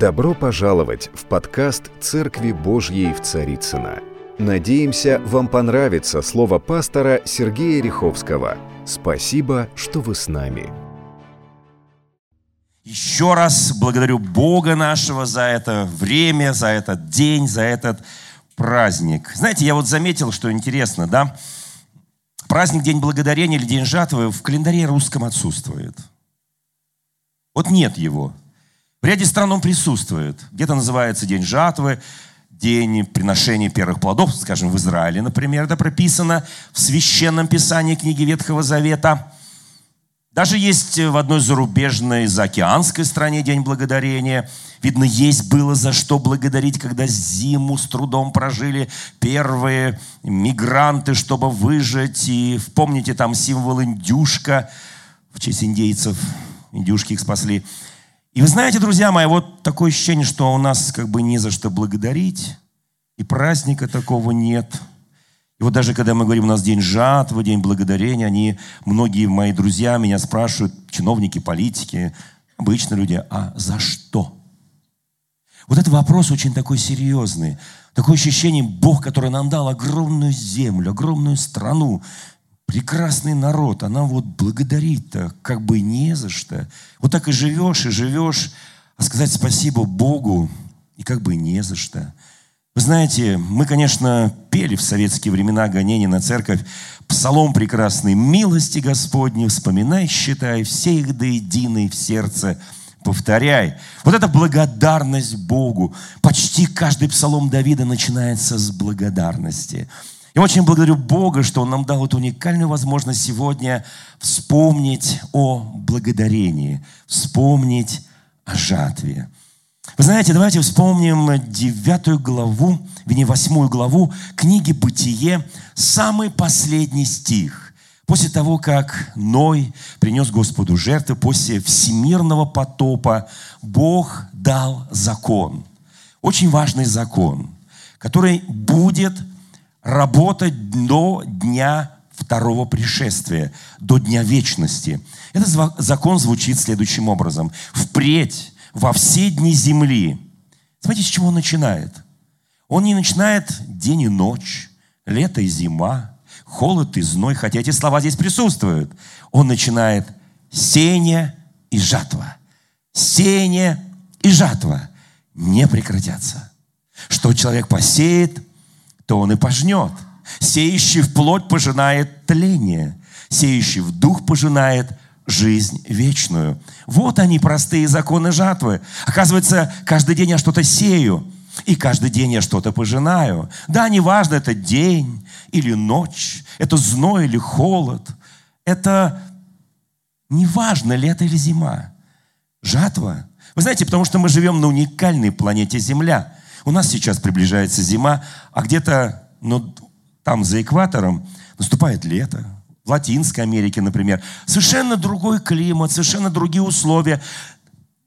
Добро пожаловать в подкаст «Церкви Божьей в Царицына. Надеемся, вам понравится слово пастора Сергея Риховского. Спасибо, что вы с нами. Еще раз благодарю Бога нашего за это время, за этот день, за этот праздник. Знаете, я вот заметил, что интересно, да? Праздник День Благодарения или День Жатвы в календаре русском отсутствует. Вот нет его. В ряде стран он присутствует. Где-то называется День жатвы, День приношения первых плодов, скажем, в Израиле, например, это прописано в Священном Писании книги Ветхого Завета. Даже есть в одной зарубежной заокеанской стране День Благодарения. Видно, есть было за что благодарить, когда зиму с трудом прожили первые мигранты, чтобы выжить. И помните там символ индюшка в честь индейцев. Индюшки их спасли. И вы знаете, друзья мои, вот такое ощущение, что у нас как бы не за что благодарить, и праздника такого нет. И вот даже когда мы говорим, у нас день жатвы, день благодарения, они, многие мои друзья меня спрашивают, чиновники, политики, обычные люди, а за что? Вот этот вопрос очень такой серьезный. Такое ощущение, Бог, который нам дал огромную землю, огромную страну, прекрасный народ, а нам вот благодарить-то как бы не за что. Вот так и живешь, и живешь, а сказать спасибо Богу и как бы не за что. Вы знаете, мы, конечно, пели в советские времена гонения на церковь псалом прекрасный «Милости Господни, вспоминай, считай, все их до единой в сердце повторяй». Вот эта благодарность Богу. Почти каждый псалом Давида начинается с благодарности – я очень благодарю Бога, что Он нам дал эту уникальную возможность сегодня вспомнить о благодарении, вспомнить о жатве. Вы знаете, давайте вспомним девятую главу, вернее, восьмую главу книги «Бытие», самый последний стих. После того, как Ной принес Господу жертвы, после всемирного потопа, Бог дал закон. Очень важный закон, который будет работать до дня второго пришествия, до дня вечности. Этот закон звучит следующим образом. Впредь во все дни земли. Смотрите, с чего он начинает. Он не начинает день и ночь, лето и зима, холод и зной, хотя эти слова здесь присутствуют. Он начинает сеяние и жатва. Сеяние и жатва не прекратятся. Что человек посеет, то он и пожнет. Сеющий в плоть пожинает тление, сеющий в дух пожинает жизнь вечную. Вот они, простые законы жатвы. Оказывается, каждый день я что-то сею, и каждый день я что-то пожинаю. Да, неважно, это день или ночь, это зной или холод, это неважно, лето или зима. Жатва. Вы знаете, потому что мы живем на уникальной планете Земля – у нас сейчас приближается зима, а где-то ну, там за экватором наступает лето. В Латинской Америке, например. Совершенно другой климат, совершенно другие условия.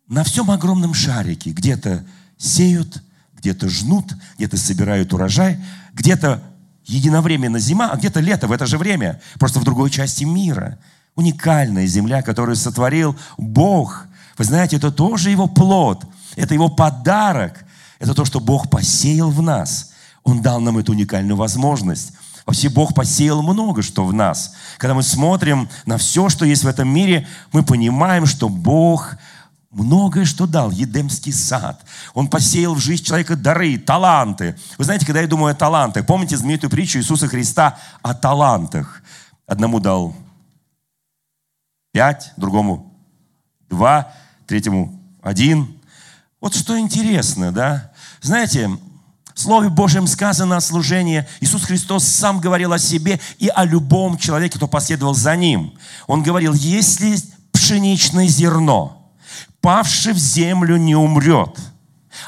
На всем огромном шарике где-то сеют, где-то жнут, где-то собирают урожай, где-то единовременно зима, а где-то лето в это же время, просто в другой части мира. Уникальная земля, которую сотворил Бог. Вы знаете, это тоже его плод, это его подарок – это то, что Бог посеял в нас. Он дал нам эту уникальную возможность. Вообще Бог посеял много что в нас. Когда мы смотрим на все, что есть в этом мире, мы понимаем, что Бог многое что дал. Едемский сад. Он посеял в жизнь человека дары, таланты. Вы знаете, когда я думаю о талантах, помните знаменитую притчу Иисуса Христа о талантах? Одному дал пять, другому два, третьему один. Вот что интересно, да? Знаете, в Слове Божьем сказано о служении. Иисус Христос сам говорил о себе и о любом человеке, кто последовал за Ним. Он говорил, если пшеничное зерно, павшее в землю, не умрет,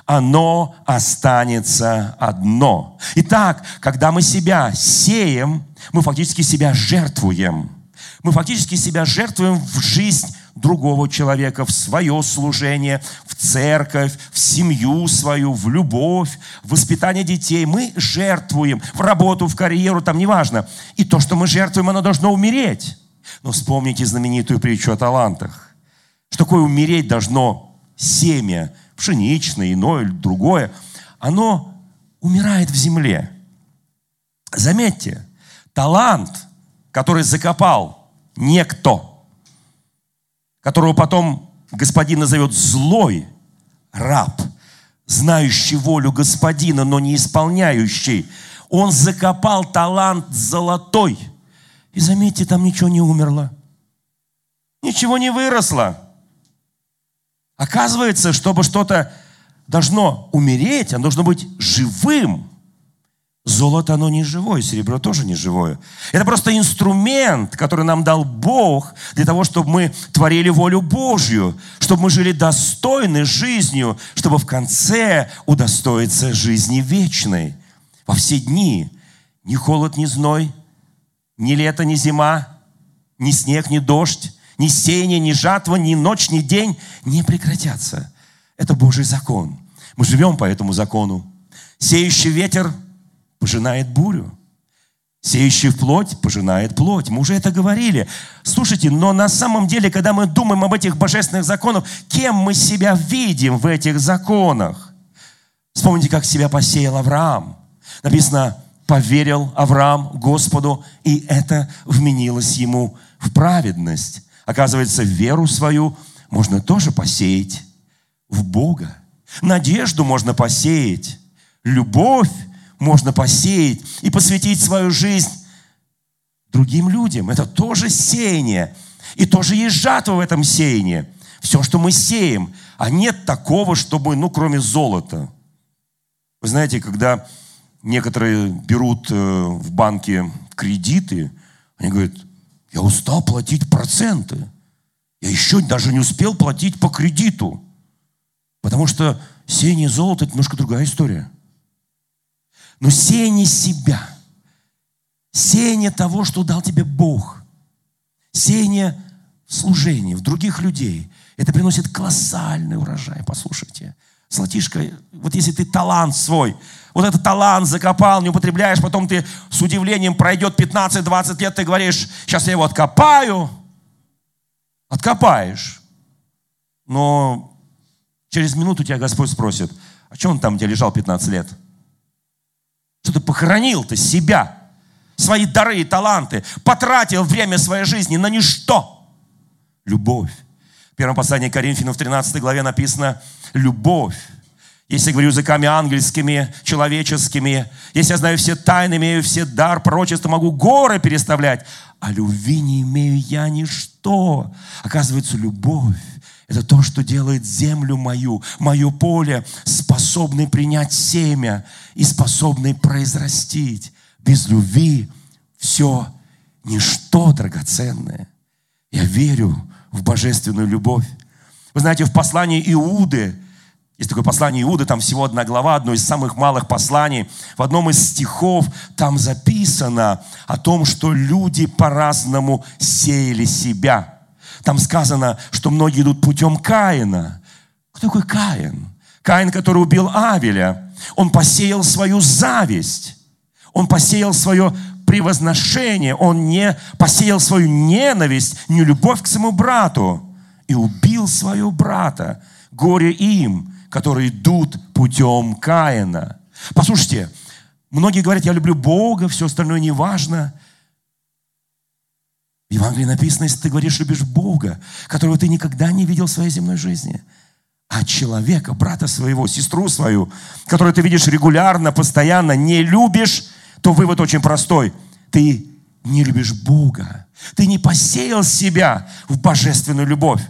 оно останется одно. Итак, когда мы себя сеем, мы фактически себя жертвуем. Мы фактически себя жертвуем в жизнь другого человека, в свое служение, в церковь, в семью свою, в любовь, в воспитание детей. Мы жертвуем в работу, в карьеру, там неважно. И то, что мы жертвуем, оно должно умереть. Но вспомните знаменитую притчу о талантах. Что такое умереть должно семя пшеничное, иное или другое, оно умирает в земле. Заметьте, талант, который закопал некто, которого потом господин назовет злой раб, знающий волю господина, но не исполняющий, он закопал талант золотой. И заметьте, там ничего не умерло. Ничего не выросло. Оказывается, чтобы что-то должно умереть, оно должно быть живым. Золото, оно не живое, серебро тоже не живое. Это просто инструмент, который нам дал Бог для того, чтобы мы творили волю Божью, чтобы мы жили достойной жизнью, чтобы в конце удостоиться жизни вечной. Во все дни ни холод, ни зной, ни лето, ни зима, ни снег, ни дождь, ни сеяние, ни жатва, ни ночь, ни день не прекратятся. Это Божий закон. Мы живем по этому закону. Сеющий ветер пожинает бурю. Сеющий в плоть пожинает плоть. Мы уже это говорили. Слушайте, но на самом деле, когда мы думаем об этих божественных законах, кем мы себя видим в этих законах? Вспомните, как себя посеял Авраам. Написано, поверил Авраам Господу, и это вменилось ему в праведность. Оказывается, веру свою можно тоже посеять в Бога. Надежду можно посеять. Любовь можно посеять и посвятить свою жизнь другим людям. Это тоже сеяние. И тоже есть жатва в этом сеянии. Все, что мы сеем. А нет такого, чтобы, ну, кроме золота. Вы знаете, когда некоторые берут э, в банке кредиты, они говорят, я устал платить проценты. Я еще даже не успел платить по кредиту. Потому что сеяние золота – это немножко другая история. Но сеяние себя, сеяние того, что дал тебе Бог, сеяние в в других людей, это приносит колоссальный урожай. Послушайте, Золотишко, вот если ты талант свой, вот этот талант закопал, не употребляешь, потом ты с удивлением пройдет 15-20 лет, ты говоришь, сейчас я его откопаю. Откопаешь. Но через минуту тебя Господь спросит, а что он там где лежал 15 лет? Что ты похоронил ты себя, свои дары и таланты, потратил время своей жизни на ничто. Любовь. В первом послании Коринфянам в 13 главе написано «любовь». Если говорю языками ангельскими, человеческими, если я знаю все тайны, имею все дар, пророчества, могу горы переставлять, а любви не имею я ничто. Оказывается, любовь – это то, что делает землю мою, мое поле, способный принять семя и способный произрастить. Без любви все ничто драгоценное. Я верю, в божественную любовь. Вы знаете, в послании Иуды, есть такое послание Иуды, там всего одна глава, одно из самых малых посланий. В одном из стихов там записано о том, что люди по-разному сеяли себя. Там сказано, что многие идут путем Каина. Кто такой Каин? Каин, который убил Авеля. Он посеял свою зависть. Он посеял свое превозношение, он не посеял свою ненависть, не любовь к своему брату и убил своего брата. Горе им, которые идут путем Каина. Послушайте, многие говорят, я люблю Бога, все остальное не важно. Евангелии написано, если ты говоришь, любишь Бога, которого ты никогда не видел в своей земной жизни, а человека, брата своего, сестру свою, которую ты видишь регулярно, постоянно, не любишь, то вывод очень простой. Ты не любишь Бога. Ты не посеял себя в божественную любовь.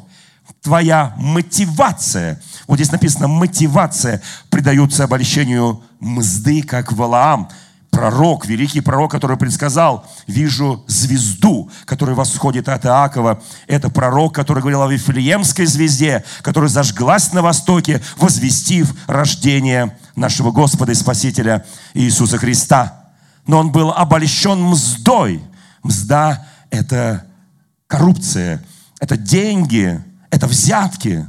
Твоя мотивация, вот здесь написано мотивация, придается обольщению мзды, как Валаам, пророк, великий пророк, который предсказал, вижу звезду, которая восходит от Иакова. Это пророк, который говорил о Вифлеемской звезде, которая зажглась на востоке, возвестив рождение нашего Господа и Спасителя Иисуса Христа но он был обольщен мздой. Мзда – это коррупция, это деньги, это взятки.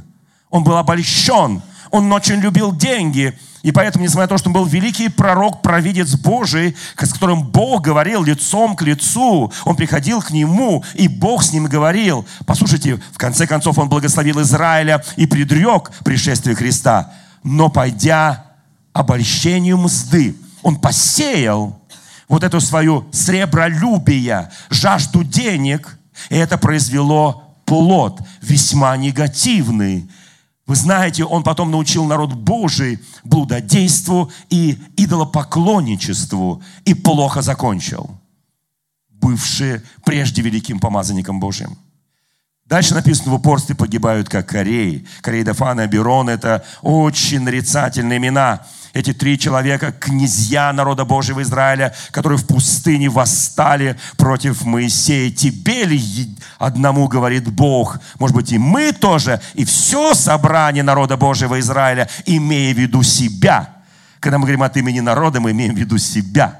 Он был обольщен. Он очень любил деньги. И поэтому, несмотря на то, что он был великий пророк, провидец Божий, с которым Бог говорил лицом к лицу, он приходил к нему, и Бог с ним говорил. Послушайте, в конце концов он благословил Израиля и предрек пришествие Христа. Но пойдя обольщению мзды, он посеял вот эту свою сребролюбие, жажду денег, и это произвело плод весьма негативный. Вы знаете, он потом научил народ Божий блудодейству и идолопоклонничеству, и плохо закончил, бывший прежде великим помазанником Божьим. Дальше написано, в упорстве погибают, как Корей. Корей, Дафан Аберон – это очень нарицательные имена – эти три человека, князья народа Божьего Израиля, которые в пустыне восстали против Моисея. Тебе ли одному говорит Бог? Может быть, и мы тоже, и все собрание народа Божьего Израиля, имея в виду себя. Когда мы говорим от имени народа, мы имеем в виду себя.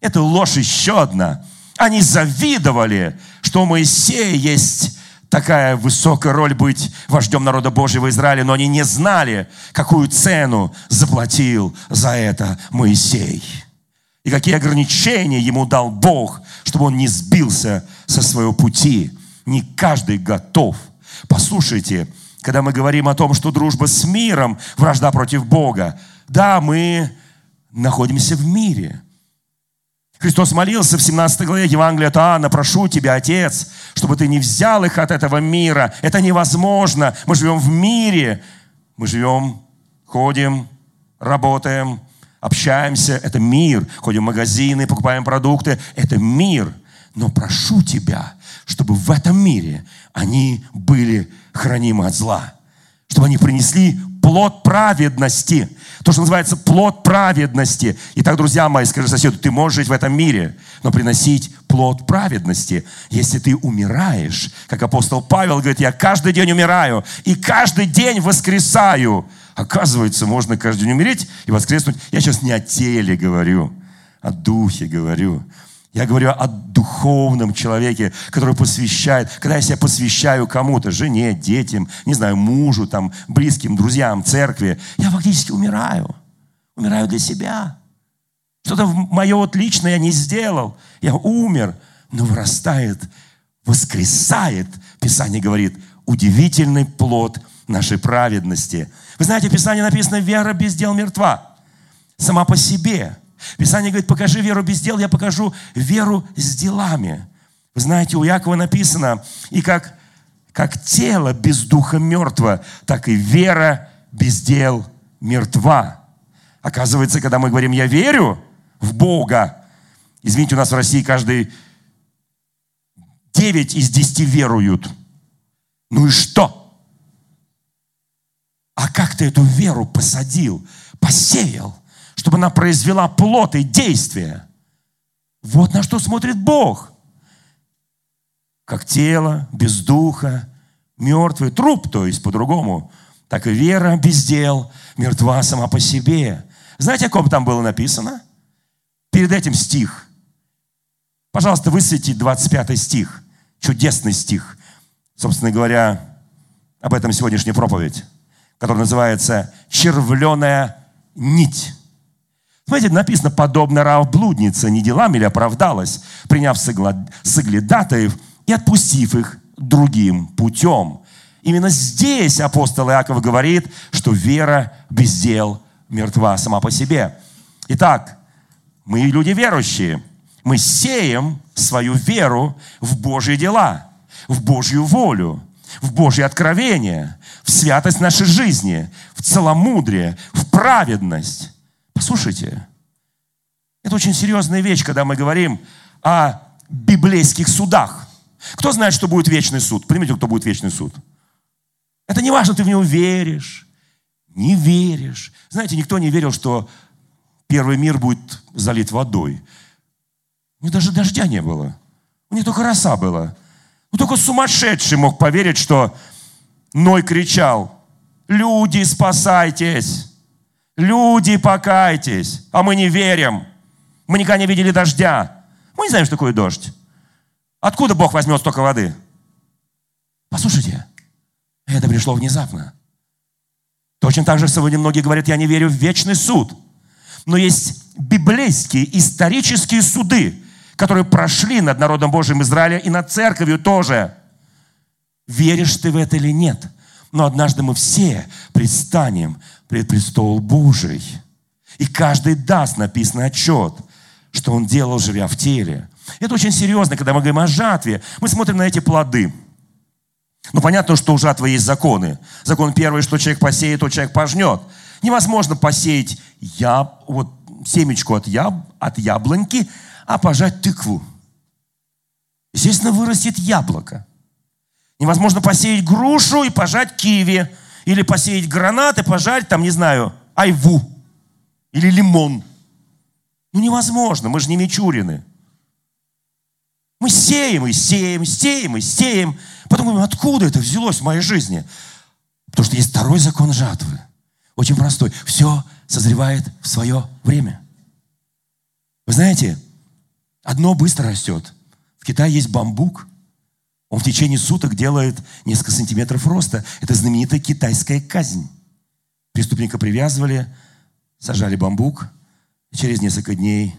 Это ложь еще одна. Они завидовали, что у Моисея есть такая высокая роль быть вождем народа Божьего Израиля, но они не знали, какую цену заплатил за это Моисей. И какие ограничения ему дал Бог, чтобы он не сбился со своего пути. Не каждый готов. Послушайте, когда мы говорим о том, что дружба с миром, вражда против Бога, да, мы находимся в мире – Христос молился в 17 главе Евангелия от Иоанна, прошу тебя, Отец, чтобы ты не взял их от этого мира. Это невозможно. Мы живем в мире. Мы живем, ходим, работаем, общаемся. Это мир. Ходим в магазины, покупаем продукты. Это мир. Но прошу тебя, чтобы в этом мире они были хранимы от зла. Чтобы они принесли плод праведности. То, что называется плод праведности. Итак, друзья мои, скажи соседу, ты можешь жить в этом мире, но приносить плод праведности, если ты умираешь. Как апостол Павел говорит, я каждый день умираю и каждый день воскресаю. Оказывается, можно каждый день умереть и воскреснуть. Я сейчас не о теле говорю, о духе говорю. Я говорю о духовном человеке, который посвящает. Когда я себя посвящаю кому-то, жене, детям, не знаю, мужу, там, близким, друзьям, церкви, я фактически умираю. Умираю для себя. Что-то мое вот личное я не сделал. Я умер, но вырастает, воскресает. Писание говорит, удивительный плод нашей праведности. Вы знаете, в Писании написано, вера без дел мертва. Сама по себе. Писание говорит, покажи веру без дел, я покажу веру с делами. Вы знаете, у Якова написано, и как, как тело без духа мертво, так и вера без дел мертва. Оказывается, когда мы говорим «я верю в Бога», извините, у нас в России каждый 9 из 10 веруют. Ну и что? А как ты эту веру посадил, посеял? Чтобы она произвела плод и действие. Вот на что смотрит Бог. Как тело без духа, мертвый труп, то есть по-другому, так и вера без дел, мертва сама по себе. Знаете, о ком там было написано? Перед этим стих. Пожалуйста, высветите 25 стих. Чудесный стих. Собственно говоря, об этом сегодняшняя проповедь, которая называется «Червленая нить». Смотрите, написано, подобно рав блудница, не делами ли оправдалась, приняв соглядатаев и отпустив их другим путем. Именно здесь апостол Иаков говорит, что вера без дел мертва сама по себе. Итак, мы люди верующие. Мы сеем свою веру в Божьи дела, в Божью волю, в Божье откровение, в святость нашей жизни, в целомудрие, в праведность. Послушайте, это очень серьезная вещь, когда мы говорим о библейских судах. Кто знает, что будет вечный суд? Примите, кто будет вечный суд. Это не важно, ты в него веришь, не веришь. Знаете, никто не верил, что первый мир будет залит водой. У них даже дождя не было. У них только роса была. Ну, только сумасшедший мог поверить, что Ной кричал, люди, спасайтесь. Люди, покайтесь, а мы не верим. Мы никогда не видели дождя. Мы не знаем, что такое дождь. Откуда Бог возьмет столько воды? Послушайте, это пришло внезапно. Точно так же сегодня многие говорят, я не верю в вечный суд. Но есть библейские, исторические суды, которые прошли над народом Божьим Израиля и над церковью тоже. Веришь ты в это или нет? Но однажды мы все предстанем пред престол Божий. И каждый даст написанный отчет, что он делал, живя в теле. Это очень серьезно, когда мы говорим о жатве. Мы смотрим на эти плоды. Ну, понятно, что у жатвы есть законы. Закон первый, что человек посеет, то человек пожнет. Невозможно посеять яб, вот, семечку от, яб, от яблоньки, а пожать тыкву. Естественно, вырастет яблоко. Невозможно посеять грушу и пожать киви. Или посеять гранат и пожать, там, не знаю, айву. Или лимон. Ну, невозможно, мы же не мичурины. Мы сеем и сеем, сеем и сеем. Потом думаем, откуда это взялось в моей жизни? Потому что есть второй закон жатвы. Очень простой. Все созревает в свое время. Вы знаете, одно быстро растет. В Китае есть бамбук. Он в течение суток делает несколько сантиметров роста. Это знаменитая китайская казнь. Преступника привязывали, сажали бамбук. Через несколько дней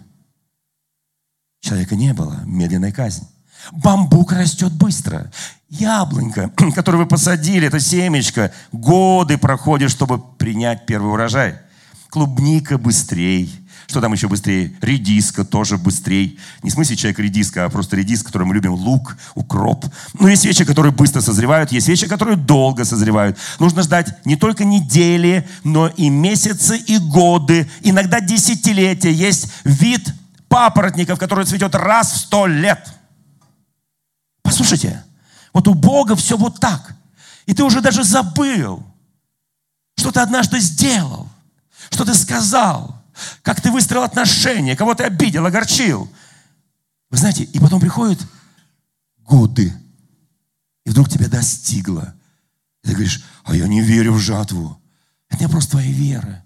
человека не было. Медленная казнь. Бамбук растет быстро. Яблонька, которую вы посадили, это семечко, годы проходит, чтобы принять первый урожай. Клубника быстрее. Что там еще быстрее? Редиска тоже быстрее. Не в смысле человек редиска, а просто редиска, который мы любим. Лук, укроп. Но есть вещи, которые быстро созревают, есть вещи, которые долго созревают. Нужно ждать не только недели, но и месяцы, и годы, иногда десятилетия. Есть вид папоротников, который цветет раз в сто лет. Послушайте, вот у Бога все вот так. И ты уже даже забыл, что ты однажды сделал, что ты сказал – как ты выстроил отношения, кого ты обидел, огорчил. Вы знаете, и потом приходят годы, и вдруг тебя достигло. И ты говоришь, а я не верю в жатву. Это не просто твоя вера.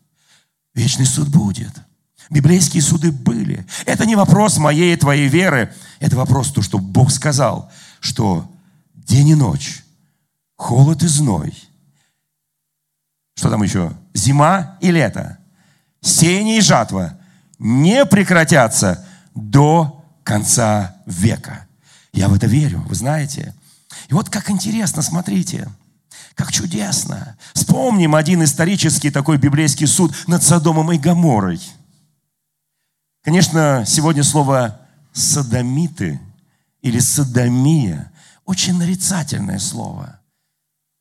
Вечный суд будет. Библейские суды были. Это не вопрос моей и твоей веры. Это вопрос то, что Бог сказал, что день и ночь, холод и зной. Что там еще? Зима и лето сеяние и жатва не прекратятся до конца века. Я в это верю, вы знаете. И вот как интересно, смотрите, как чудесно. Вспомним один исторический такой библейский суд над Содомом и Гоморой. Конечно, сегодня слово «содомиты» или «содомия» очень нарицательное слово.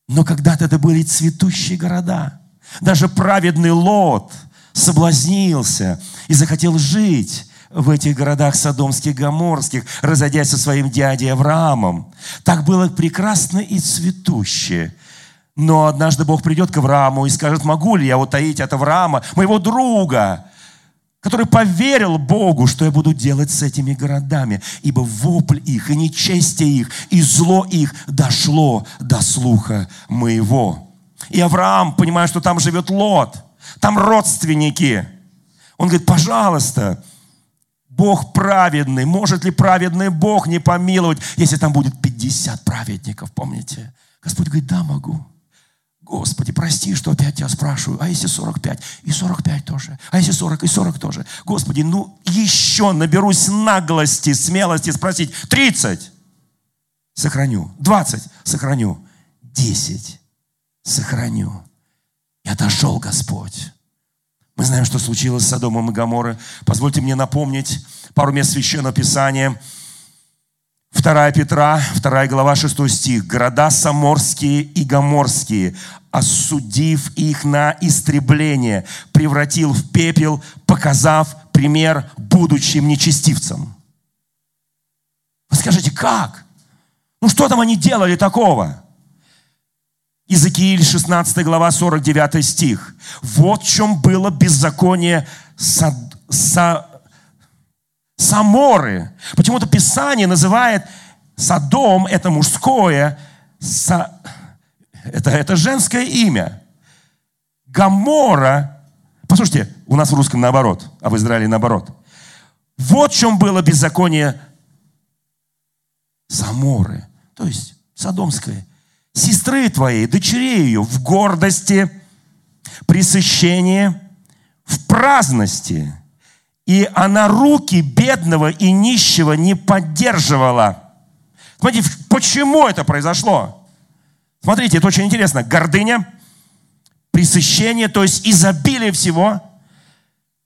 Но когда-то это были цветущие города. Даже праведный Лот – соблазнился и захотел жить в этих городах Содомских, Гоморских, разойдясь со своим дядей Авраамом. Так было прекрасно и цветуще. Но однажды Бог придет к Аврааму и скажет, могу ли я утаить от Авраама, моего друга, который поверил Богу, что я буду делать с этими городами, ибо вопль их и нечестие их, и зло их дошло до слуха моего. И Авраам, понимая, что там живет Лот, там родственники. Он говорит, пожалуйста, Бог праведный. Может ли праведный Бог не помиловать, если там будет 50 праведников, помните? Господь говорит, да, могу. Господи, прости, что опять тебя спрашиваю. А если 45? И 45 тоже. А если 40? И 40 тоже. Господи, ну еще наберусь наглости, смелости спросить. 30. Сохраню. 20. Сохраню. 10. Сохраню. И отошел Господь. Мы знаем, что случилось с Содомом и Гоморрой. Позвольте мне напомнить пару мест Священного Писания. 2 Петра, 2 глава, 6 стих. «Города Саморские и Гоморские, осудив их на истребление, превратил в пепел, показав пример будущим нечестивцам». Вы скажите, как? Ну что там они делали такого? Иезекииль 16 глава 49 стих. Вот в чем было беззаконие Сад, Са, Саморы. Почему-то Писание называет Садом, это мужское, Са, это, это женское имя. Гамора, послушайте, у нас в русском наоборот, а в Израиле наоборот. Вот в чем было беззаконие Саморы, то есть Содомское сестры твоей, дочерей ее в гордости, пресыщение в праздности, и она руки бедного и нищего не поддерживала. Смотрите, почему это произошло? Смотрите, это очень интересно. Гордыня, пресыщение, то есть изобилие всего,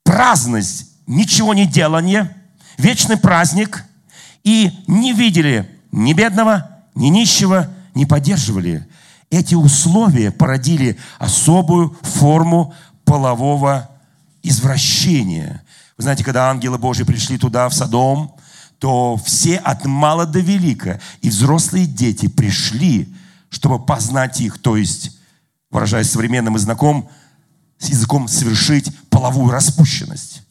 праздность, ничего не делание, вечный праздник, и не видели ни бедного, ни нищего, не поддерживали. Эти условия породили особую форму полового извращения. Вы знаете, когда ангелы Божьи пришли туда, в Содом, то все от мала до велика, и взрослые дети пришли, чтобы познать их, то есть, выражаясь современным языком, с языком совершить половую распущенность.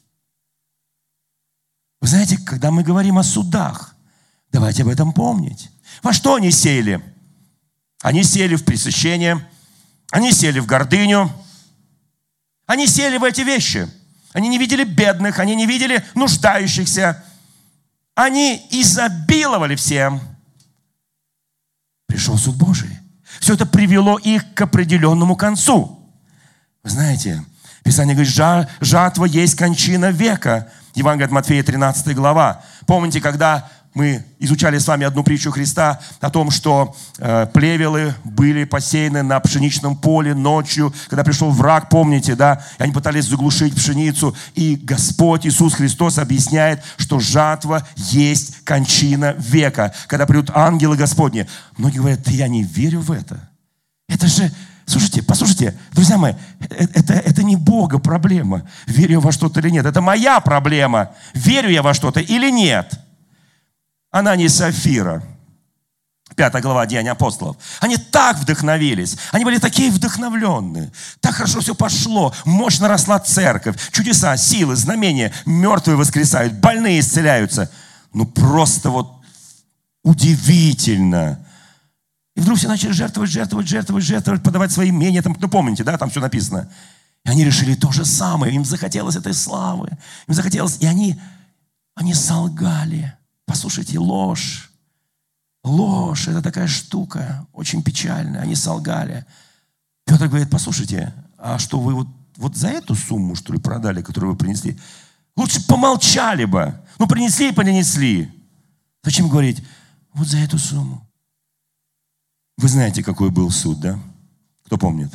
Вы знаете, когда мы говорим о судах, давайте об этом помнить. Во что они сели? Они сели в пресыщение, они сели в гордыню, они сели в эти вещи. Они не видели бедных, они не видели нуждающихся. Они изобиловали всем. Пришел суд Божий. Все это привело их к определенному концу. Вы знаете, Писание говорит, жатва есть кончина века. Евангелие от Матфея, 13 глава. Помните, когда мы изучали с вами одну притчу Христа о том, что э, плевелы были посеяны на пшеничном поле ночью, когда пришел враг, помните, да, и они пытались заглушить пшеницу, и Господь Иисус Христос объясняет, что жатва есть кончина века, когда придут ангелы Господни. Многие говорят, да я не верю в это. Это же, слушайте, послушайте, друзья мои, э, это, это не Бога проблема, верю я во что-то или нет. Это моя проблема, верю я во что-то или нет. Она не Сафира. Пятая глава Деяния апостолов. Они так вдохновились. Они были такие вдохновленные. Так хорошо все пошло. Мощно росла церковь. Чудеса, силы, знамения. Мертвые воскресают. Больные исцеляются. Ну просто вот удивительно. И вдруг все начали жертвовать, жертвовать, жертвовать, жертвовать, подавать свои имения. Там, ну помните, да, там все написано. И они решили то же самое. Им захотелось этой славы. Им захотелось. И они, они солгали. Послушайте, ложь. Ложь – это такая штука, очень печальная. Они солгали. Петр говорит, послушайте, а что вы вот, вот за эту сумму, что ли, продали, которую вы принесли? Лучше помолчали бы. Ну, принесли и понесли. Зачем говорить, вот за эту сумму? Вы знаете, какой был суд, да? Кто помнит?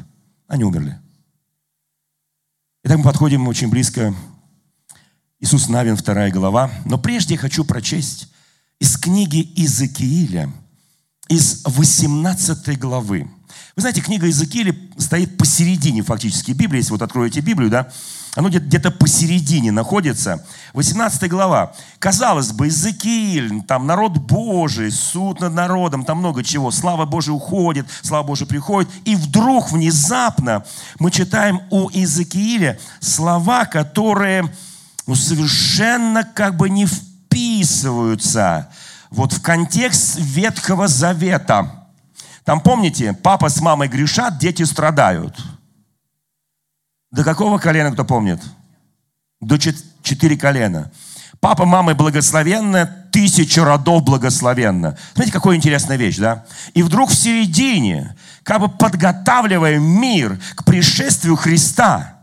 Они умерли. Итак, мы подходим очень близко Иисус Навин, вторая глава. Но прежде я хочу прочесть из книги Иезекииля, из 18 главы. Вы знаете, книга Иезекииля стоит посередине фактически Библии. Если вот откроете Библию, да, оно где-то посередине находится. 18 глава. Казалось бы, Иезекииль, там народ Божий, суд над народом, там много чего. Слава Божия уходит, слава Божия приходит. И вдруг, внезапно, мы читаем у Иезекииля слова, которые ну, совершенно как бы не вписываются вот в контекст Ветхого Завета. Там, помните, папа с мамой грешат, дети страдают. До какого колена, кто помнит? До четыре колена. Папа, мама благословенная, тысяча родов благословенно. Смотрите, какая интересная вещь, да? И вдруг в середине, как бы подготавливая мир к пришествию Христа,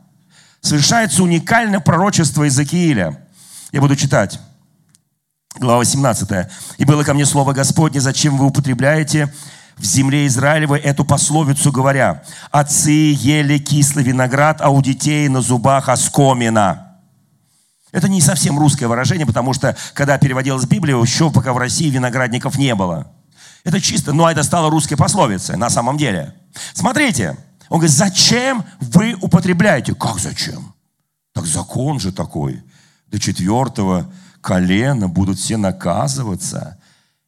совершается уникальное пророчество Иезекииля. Я буду читать. Глава 18. «И было ко мне слово Господне, зачем вы употребляете в земле Израилевой эту пословицу, говоря, отцы ели кислый виноград, а у детей на зубах оскомина». Это не совсем русское выражение, потому что, когда переводилась Библия, еще пока в России виноградников не было. Это чисто, но это стало русской пословицей на самом деле. Смотрите, он говорит, зачем вы употребляете? Как зачем? Так закон же такой. До четвертого колена будут все наказываться.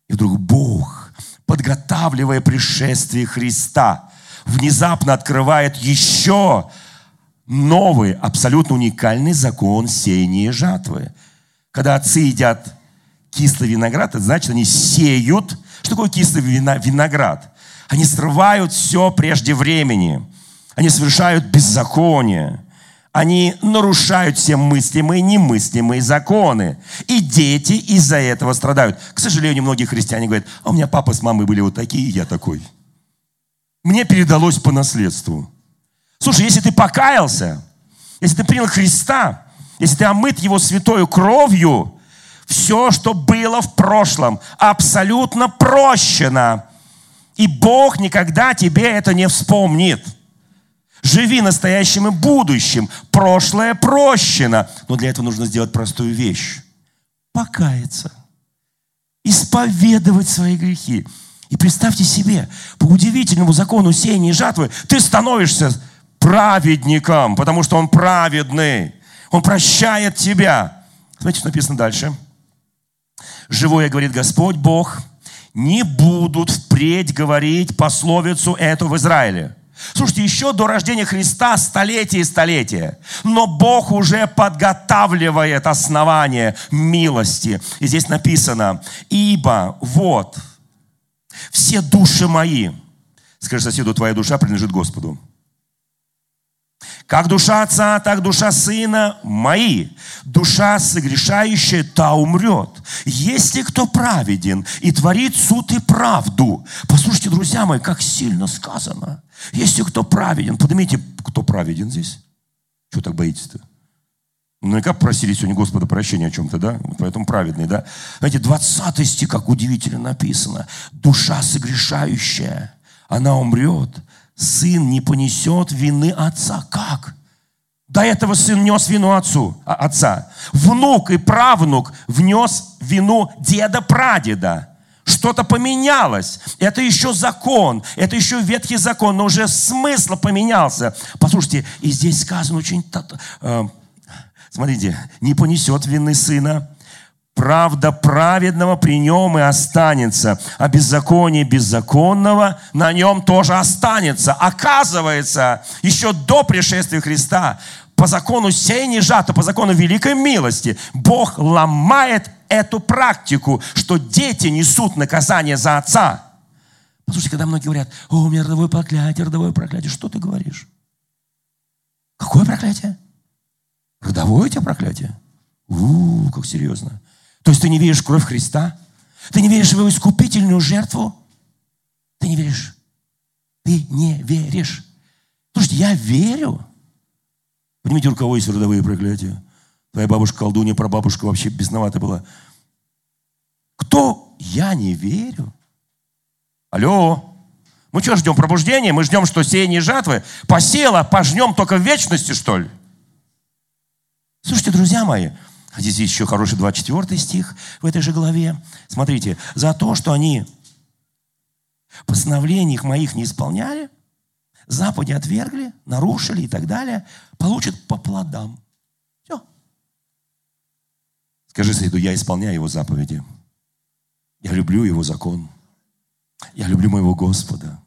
И вдруг Бог, подготавливая пришествие Христа, внезапно открывает еще новый, абсолютно уникальный закон сеяния и жатвы. Когда отцы едят кислый виноград, это значит, они сеют. Что такое кислый виноград? Они срывают все прежде времени. Они совершают беззаконие. Они нарушают все мыслимые и немыслимые законы. И дети из-за этого страдают. К сожалению, многие христиане говорят, а у меня папа с мамой были вот такие, и я такой. Мне передалось по наследству. Слушай, если ты покаялся, если ты принял Христа, если ты омыт Его святою кровью, все, что было в прошлом, абсолютно прощено. И Бог никогда тебе это не вспомнит. Живи настоящим и будущим. Прошлое прощено. Но для этого нужно сделать простую вещь. Покаяться. Исповедовать свои грехи. И представьте себе, по удивительному закону сеяния и жатвы ты становишься праведником, потому что он праведный. Он прощает тебя. Смотрите, что написано дальше. Живое, говорит Господь Бог, не будут впредь говорить пословицу эту в Израиле. Слушайте, еще до рождения Христа столетия и столетия. Но Бог уже подготавливает основание милости. И здесь написано, ибо вот все души мои, скажи соседу, твоя душа принадлежит Господу. Как душа отца, так душа сына мои. Душа согрешающая, та умрет. Если кто праведен и творит суд и правду. Послушайте, друзья мои, как сильно сказано. Если кто праведен, поднимите, кто праведен здесь. Чего так боитесь-то? Наверняка просили сегодня Господа прощения о чем-то, да? Поэтому праведный, да? Знаете, 20 стих, как удивительно написано. Душа согрешающая, она умрет сын не понесет вины отца. Как? До этого сын нес вину отцу, а, отца. Внук и правнук внес вину деда-прадеда. Что-то поменялось. Это еще закон, это еще ветхий закон, но уже смысл поменялся. Послушайте, и здесь сказано очень... Э, смотрите, не понесет вины сына, Правда праведного при нем и останется, а беззаконие беззаконного на нем тоже останется. Оказывается, еще до пришествия Христа, по закону сей не жато, по закону великой милости, Бог ломает эту практику, что дети несут наказание за отца. Послушайте, когда многие говорят, о, у меня родовое проклятие, родовое проклятие, что ты говоришь? Какое проклятие? Родовое у тебя проклятие? У, как серьезно. То есть ты не веришь в кровь Христа? Ты не веришь в его искупительную жертву? Ты не веришь. Ты не веришь. Слушайте, я верю. Понимаете, у кого есть родовые проклятия? Твоя бабушка колдунья, прабабушка вообще бесновата была. Кто? Я не верю. Алло. Мы что ждем? Пробуждения? Мы ждем, что сеяние жатвы посела, пожнем только в вечности, что ли? Слушайте, друзья мои, Здесь еще хороший 24 стих в этой же главе. Смотрите, за то, что они постановлений их моих не исполняли, заповеди отвергли, нарушили и так далее, получат по плодам. Все. Скажи соседу, я исполняю его заповеди. Я люблю его закон. Я люблю моего Господа.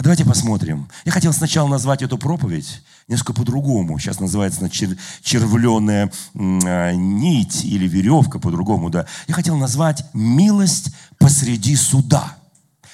А давайте посмотрим. Я хотел сначала назвать эту проповедь несколько по-другому. Сейчас называется чер- червленая э, нить или веревка по-другому. Да. Я хотел назвать «Милость посреди суда».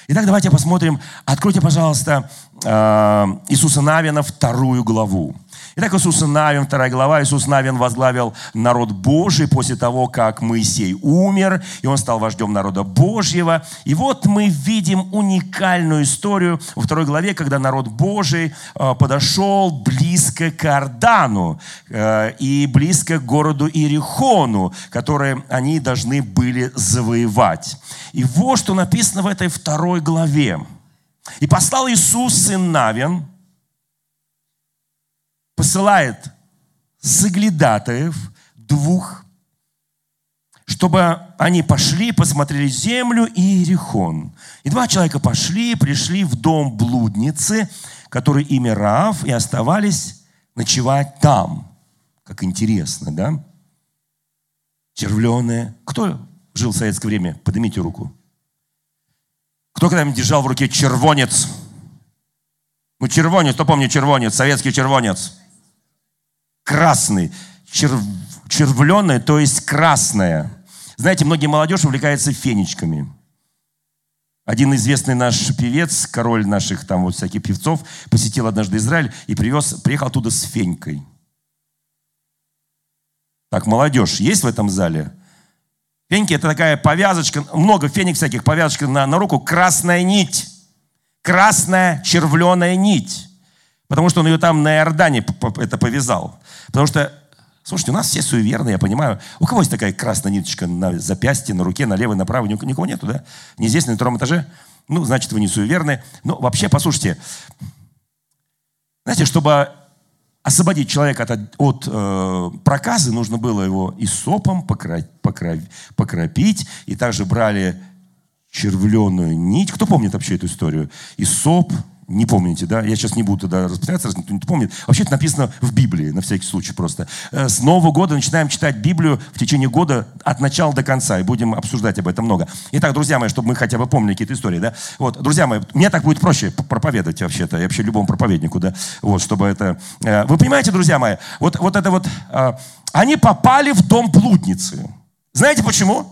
Итак, давайте посмотрим. Откройте, пожалуйста, э, Иисуса Навина вторую главу. Итак, Иисус Навин, вторая глава, Иисус Навин возглавил народ Божий после того, как Моисей умер, и он стал вождем народа Божьего. И вот мы видим уникальную историю во второй главе, когда народ Божий э, подошел близко к Иордану э, и близко к городу Иерихону, который они должны были завоевать. И вот что написано в этой второй главе. «И послал Иисус, сын Навин, посылает соглядатаев двух, чтобы они пошли, посмотрели землю и Иерихон. И два человека пошли, пришли в дом блудницы, который имя Раав, и оставались ночевать там. Как интересно, да? Червленые. Кто жил в советское время? Поднимите руку. Кто когда-нибудь держал в руке червонец? Ну, червонец, кто помнит червонец? Советский червонец красный, черв, червленое, то есть красное. Знаете, многие молодежь увлекается фенечками. Один известный наш певец, король наших там вот всяких певцов, посетил однажды Израиль и привез, приехал оттуда с фенькой. Так, молодежь, есть в этом зале? Феньки это такая повязочка, много феник всяких, повязочка на, на руку, красная нить. Красная червленая нить. Потому что он ее там на Иордане это повязал. Потому что, слушайте, у нас все суеверные, я понимаю. У кого есть такая красная ниточка на запястье, на руке, на левой, на правой? Никого нету, да? Не здесь, на втором этаже? Ну, значит, вы не суеверны. Ну, вообще, послушайте. Знаете, чтобы освободить человека от, от э, проказы, нужно было его и сопом покра, покра, покропить, и также брали червленую нить. Кто помнит вообще эту историю? И соп, не помните, да? Я сейчас не буду туда распространяться, раз никто не помнит. Вообще это написано в Библии, на всякий случай просто. Э, с Нового года начинаем читать Библию в течение года от начала до конца, и будем обсуждать об этом много. Итак, друзья мои, чтобы мы хотя бы помнили какие-то истории, да? Вот, друзья мои, мне так будет проще проповедовать вообще-то, и вообще любому проповеднику, да? Вот, чтобы это... Э, вы понимаете, друзья мои, вот, вот это вот... Э, они попали в дом блудницы. Знаете почему?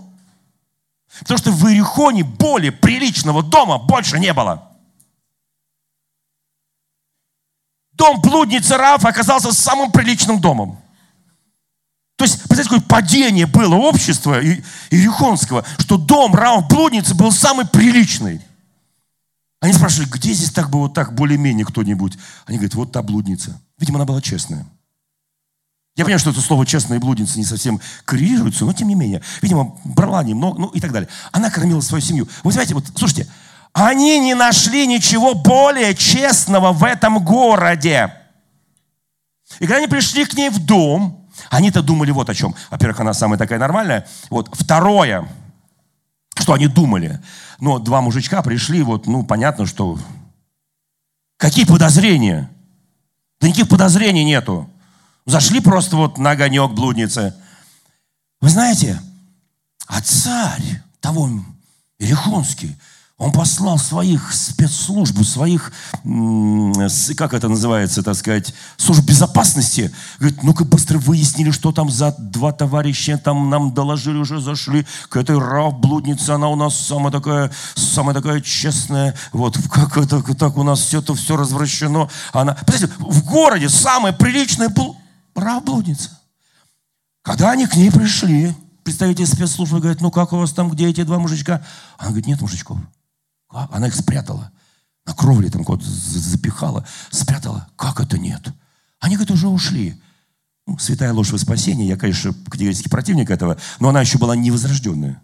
Потому что в Иерихоне более приличного дома больше не было. Дом блудницы Рафа оказался самым приличным домом. То есть, представляете, какое падение было общества Иерихонского, что дом Раф блудницы был самый приличный. Они спрашивали, где здесь так бы вот так более-менее кто-нибудь? Они говорят, вот та блудница. Видимо, она была честная. Я понимаю, что это слово «честная блудница» не совсем коррелируется, но тем не менее. Видимо, брала немного, ну и так далее. Она кормила свою семью. Вы знаете, вот, слушайте, они не нашли ничего более честного в этом городе. И когда они пришли к ней в дом, они-то думали вот о чем. Во-первых, она самая такая нормальная. Вот. Второе, что они думали. Но два мужичка пришли, вот, ну, понятно, что... Какие подозрения? Да никаких подозрений нету. Зашли просто вот на огонек блудницы. Вы знаете, а царь того Ерехонский, он послал своих спецслужб, своих, как это называется, так сказать, служб безопасности. Говорит, ну-ка быстро выяснили, что там за два товарища, там нам доложили, уже зашли к этой рав блуднице, она у нас самая такая, самая такая честная, вот, как это, так у нас все это все развращено. Она, представляете, в городе самая приличная бл... рав блудница. Когда они к ней пришли, представитель спецслужбы говорит, ну как у вас там, где эти два мужичка? Она говорит, нет мужичков. А, она их спрятала. На кровле там кого-то запихала. Спрятала. Как это нет? Они, говорят, уже ушли. Ну, святая ложь во спасение. Я, конечно, категорический противник этого. Но она еще была невозрожденная.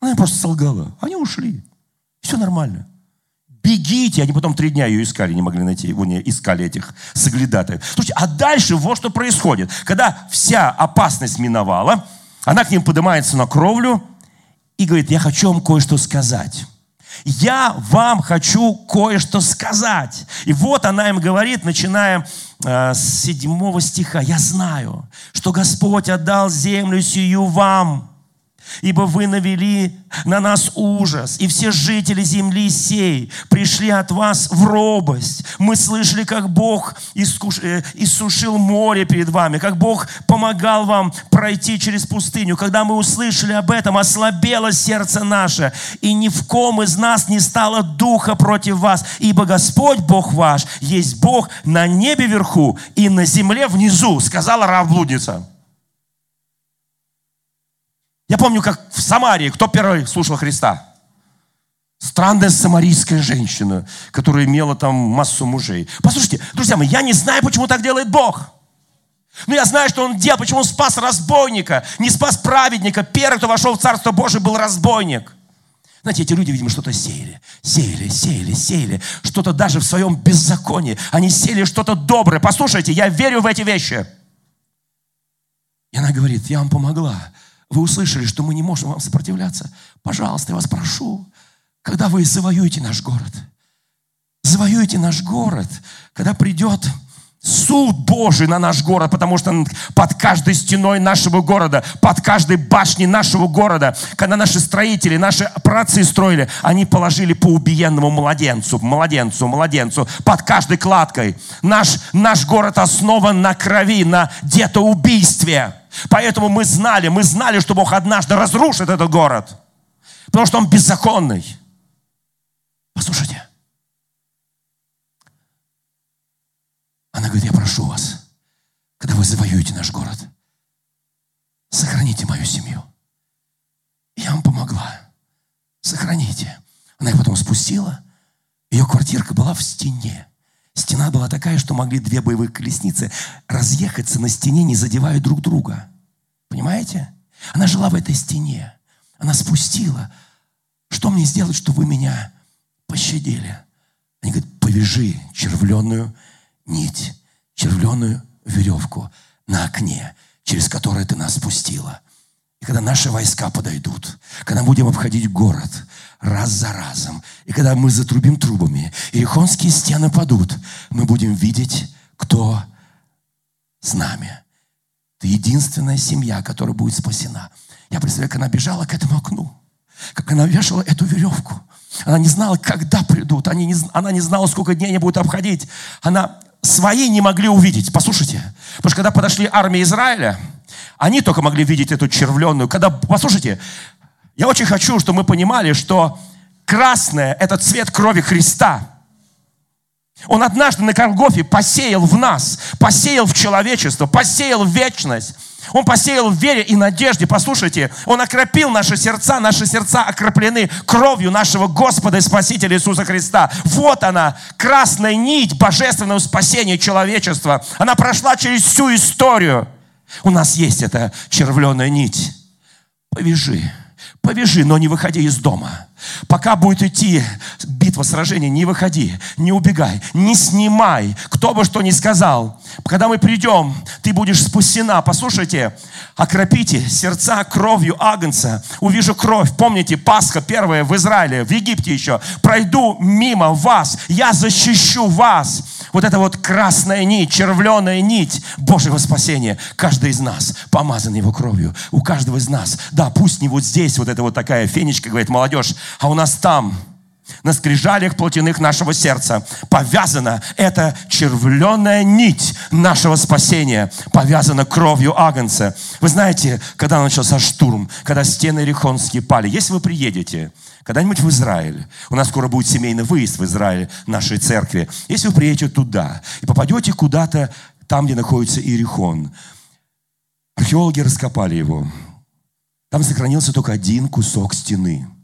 Она просто солгала. Они ушли. Все нормально. Бегите. Они потом три дня ее искали, не могли найти. Его не искали этих соглядатаев. Слушайте, а дальше вот что происходит. Когда вся опасность миновала, она к ним поднимается на кровлю и говорит, я хочу вам кое-что сказать я вам хочу кое-что сказать. И вот она им говорит, начиная э, с седьмого стиха, я знаю, что Господь отдал землю сию вам, ибо вы навели на нас ужас, и все жители земли сей пришли от вас в робость. Мы слышали, как Бог искуш... Э, иссушил море перед вами, как Бог помогал вам пройти через пустыню. Когда мы услышали об этом, ослабело сердце наше, и ни в ком из нас не стало духа против вас, ибо Господь Бог ваш есть Бог на небе вверху и на земле внизу, сказала Равблудница. Я помню, как в Самарии, кто первый слушал Христа? Странная самарийская женщина, которая имела там массу мужей. Послушайте, друзья мои, я не знаю, почему так делает Бог. Но я знаю, что Он делал, почему Он спас разбойника, не спас праведника. Первый, кто вошел в Царство Божие, был разбойник. Знаете, эти люди, видимо, что-то сеяли, сеяли, сеяли, сеяли, что-то даже в своем беззаконии. Они сеяли что-то доброе. Послушайте, я верю в эти вещи. И она говорит, я вам помогла. Вы услышали, что мы не можем вам сопротивляться. Пожалуйста, я вас прошу, когда вы завоюете наш город, завоюете наш город, когда придет суд Божий на наш город, потому что под каждой стеной нашего города, под каждой башней нашего города, когда наши строители, наши працы строили, они положили по убиенному младенцу, младенцу, младенцу, под каждой кладкой. Наш, наш город основан на крови, на детоубийстве. Поэтому мы знали, мы знали, что Бог однажды разрушит этот город. Потому что он беззаконный. Послушайте. Она говорит, я прошу вас, когда вы завоюете наш город, сохраните мою семью. Я вам помогла. Сохраните. Она их потом спустила. Ее квартирка была в стене. Стена была такая, что могли две боевые колесницы разъехаться на стене, не задевая друг друга. Понимаете? Она жила в этой стене. Она спустила. Что мне сделать, чтобы вы меня пощадили? Они говорят, повяжи червленную нить, червленую веревку на окне, через которое ты нас спустила. И когда наши войска подойдут, когда будем обходить город раз за разом, и когда мы затрубим трубами, и ихонские стены падут, мы будем видеть, кто с нами. Ты единственная семья, которая будет спасена. Я представляю, как она бежала к этому окну, как она вешала эту веревку. Она не знала, когда придут. Они не, она не знала, сколько дней они будут обходить. Она свои не могли увидеть. Послушайте. Потому что когда подошли армии Израиля, они только могли видеть эту червленную. Когда, послушайте, я очень хочу, чтобы мы понимали, что красное – это цвет крови Христа. Он однажды на Голгофе посеял в нас, посеял в человечество, посеял в вечность. Он посеял в вере и надежде. Послушайте, Он окропил наши сердца. Наши сердца окроплены кровью нашего Господа и Спасителя Иисуса Христа. Вот она, красная нить божественного спасения человечества. Она прошла через всю историю. У нас есть эта червленая нить. Повяжи, повяжи, но не выходи из дома. Пока будет идти битва, сражение, не выходи, не убегай, не снимай, кто бы что ни сказал. Когда мы придем, ты будешь спасена. Послушайте, окропите сердца кровью Агнца. Увижу кровь. Помните, Пасха первая в Израиле, в Египте еще. Пройду мимо вас, я защищу вас. Вот это вот красная нить, червленая нить Божьего спасения. Каждый из нас помазан Его кровью. У каждого из нас. Да, пусть не вот здесь вот эта вот такая фенечка, говорит молодежь, а у нас там, на скрижалях плотяных нашего сердца. Повязана эта червленая нить нашего спасения, повязана кровью Агнца. Вы знаете, когда начался штурм, когда стены Рихонские пали, если вы приедете когда-нибудь в Израиль, у нас скоро будет семейный выезд в Израиль нашей церкви, если вы приедете туда и попадете куда-то там, где находится Иерихон, археологи раскопали его, там сохранился только один кусок стены –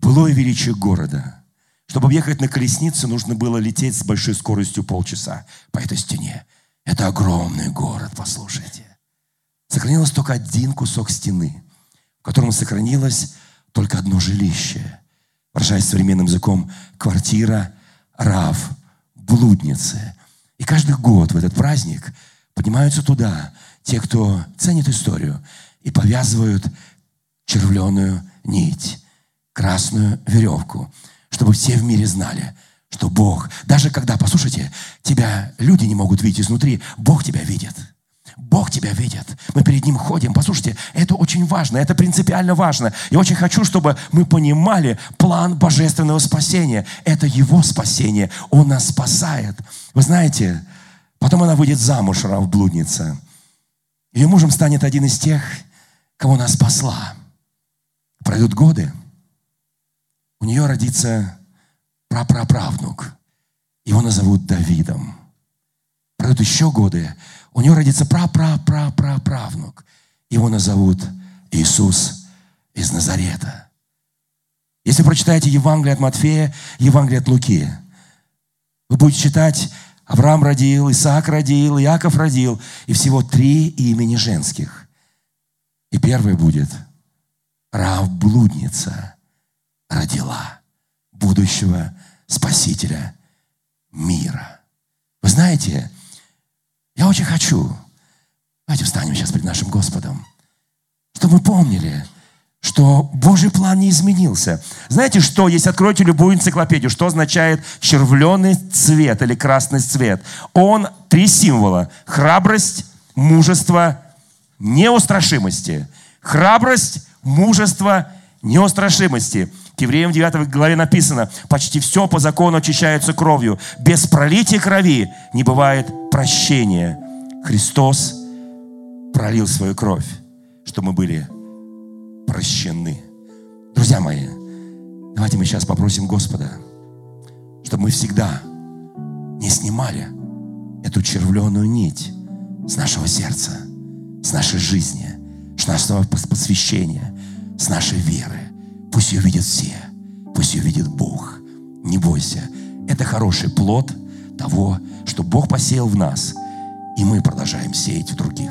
былое величие города. Чтобы объехать на колеснице, нужно было лететь с большой скоростью полчаса по этой стене. Это огромный город, послушайте. Сохранилось только один кусок стены, в котором сохранилось только одно жилище. Выражаясь современным языком, квартира рав, блудницы. И каждый год в этот праздник поднимаются туда те, кто ценит историю, и повязывают червленую нить красную веревку, чтобы все в мире знали, что Бог, даже когда, послушайте, тебя люди не могут видеть изнутри, Бог тебя видит. Бог тебя видит. Мы перед Ним ходим. Послушайте, это очень важно, это принципиально важно. Я очень хочу, чтобы мы понимали план божественного спасения. Это Его спасение. Он нас спасает. Вы знаете, потом она выйдет замуж, Рав блудница. Ее мужем станет один из тех, кого она спасла. Пройдут годы, у нее родится прапраправнук. Его назовут Давидом. Пройдут еще годы, у нее родится прапрапрапраправнук. Его назовут Иисус из Назарета. Если прочитаете Евангелие от Матфея, Евангелие от Луки, вы будете читать, Авраам родил, Исаак родил, Иаков родил, и всего три имени женских. И первое будет Рав блудница – родила будущего Спасителя мира. Вы знаете, я очень хочу, давайте встанем сейчас перед нашим Господом, чтобы мы помнили, что Божий план не изменился. Знаете что, если откроете любую энциклопедию, что означает червленый цвет или красный цвет? Он три символа. Храбрость, мужество, неустрашимости. Храбрость, мужество, неустрашимости. К евреям 9 главе написано, почти все по закону очищается кровью. Без пролития крови не бывает прощения. Христос пролил свою кровь, чтобы мы были прощены. Друзья мои, давайте мы сейчас попросим Господа, чтобы мы всегда не снимали эту червленую нить с нашего сердца, с нашей жизни, с нашего посвящения, с нашей веры. Пусть ее видят все. Пусть ее видит Бог. Не бойся. Это хороший плод того, что Бог посеял в нас, и мы продолжаем сеять в других.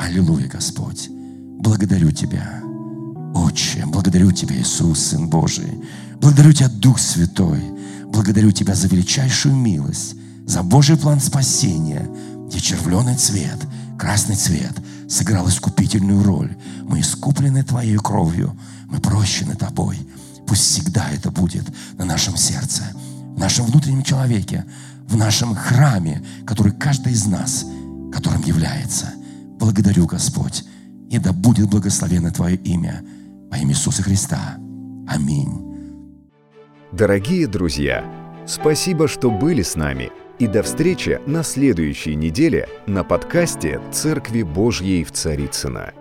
Аллилуйя, Господь. Благодарю Тебя. Отче, благодарю Тебя, Иисус, Сын Божий. Благодарю Тебя, Дух Святой. Благодарю Тебя за величайшую милость, за Божий план спасения, где червленый цвет, красный цвет сыграл искупительную роль. Мы искуплены Твоей кровью, мы прощены Тобой. Пусть всегда это будет на нашем сердце, в нашем внутреннем человеке, в нашем храме, который каждый из нас, которым является. Благодарю, Господь, и да будет благословено Твое имя во имя Иисуса Христа. Аминь. Дорогие друзья, спасибо, что были с нами. И до встречи на следующей неделе на подкасте «Церкви Божьей в Царицына.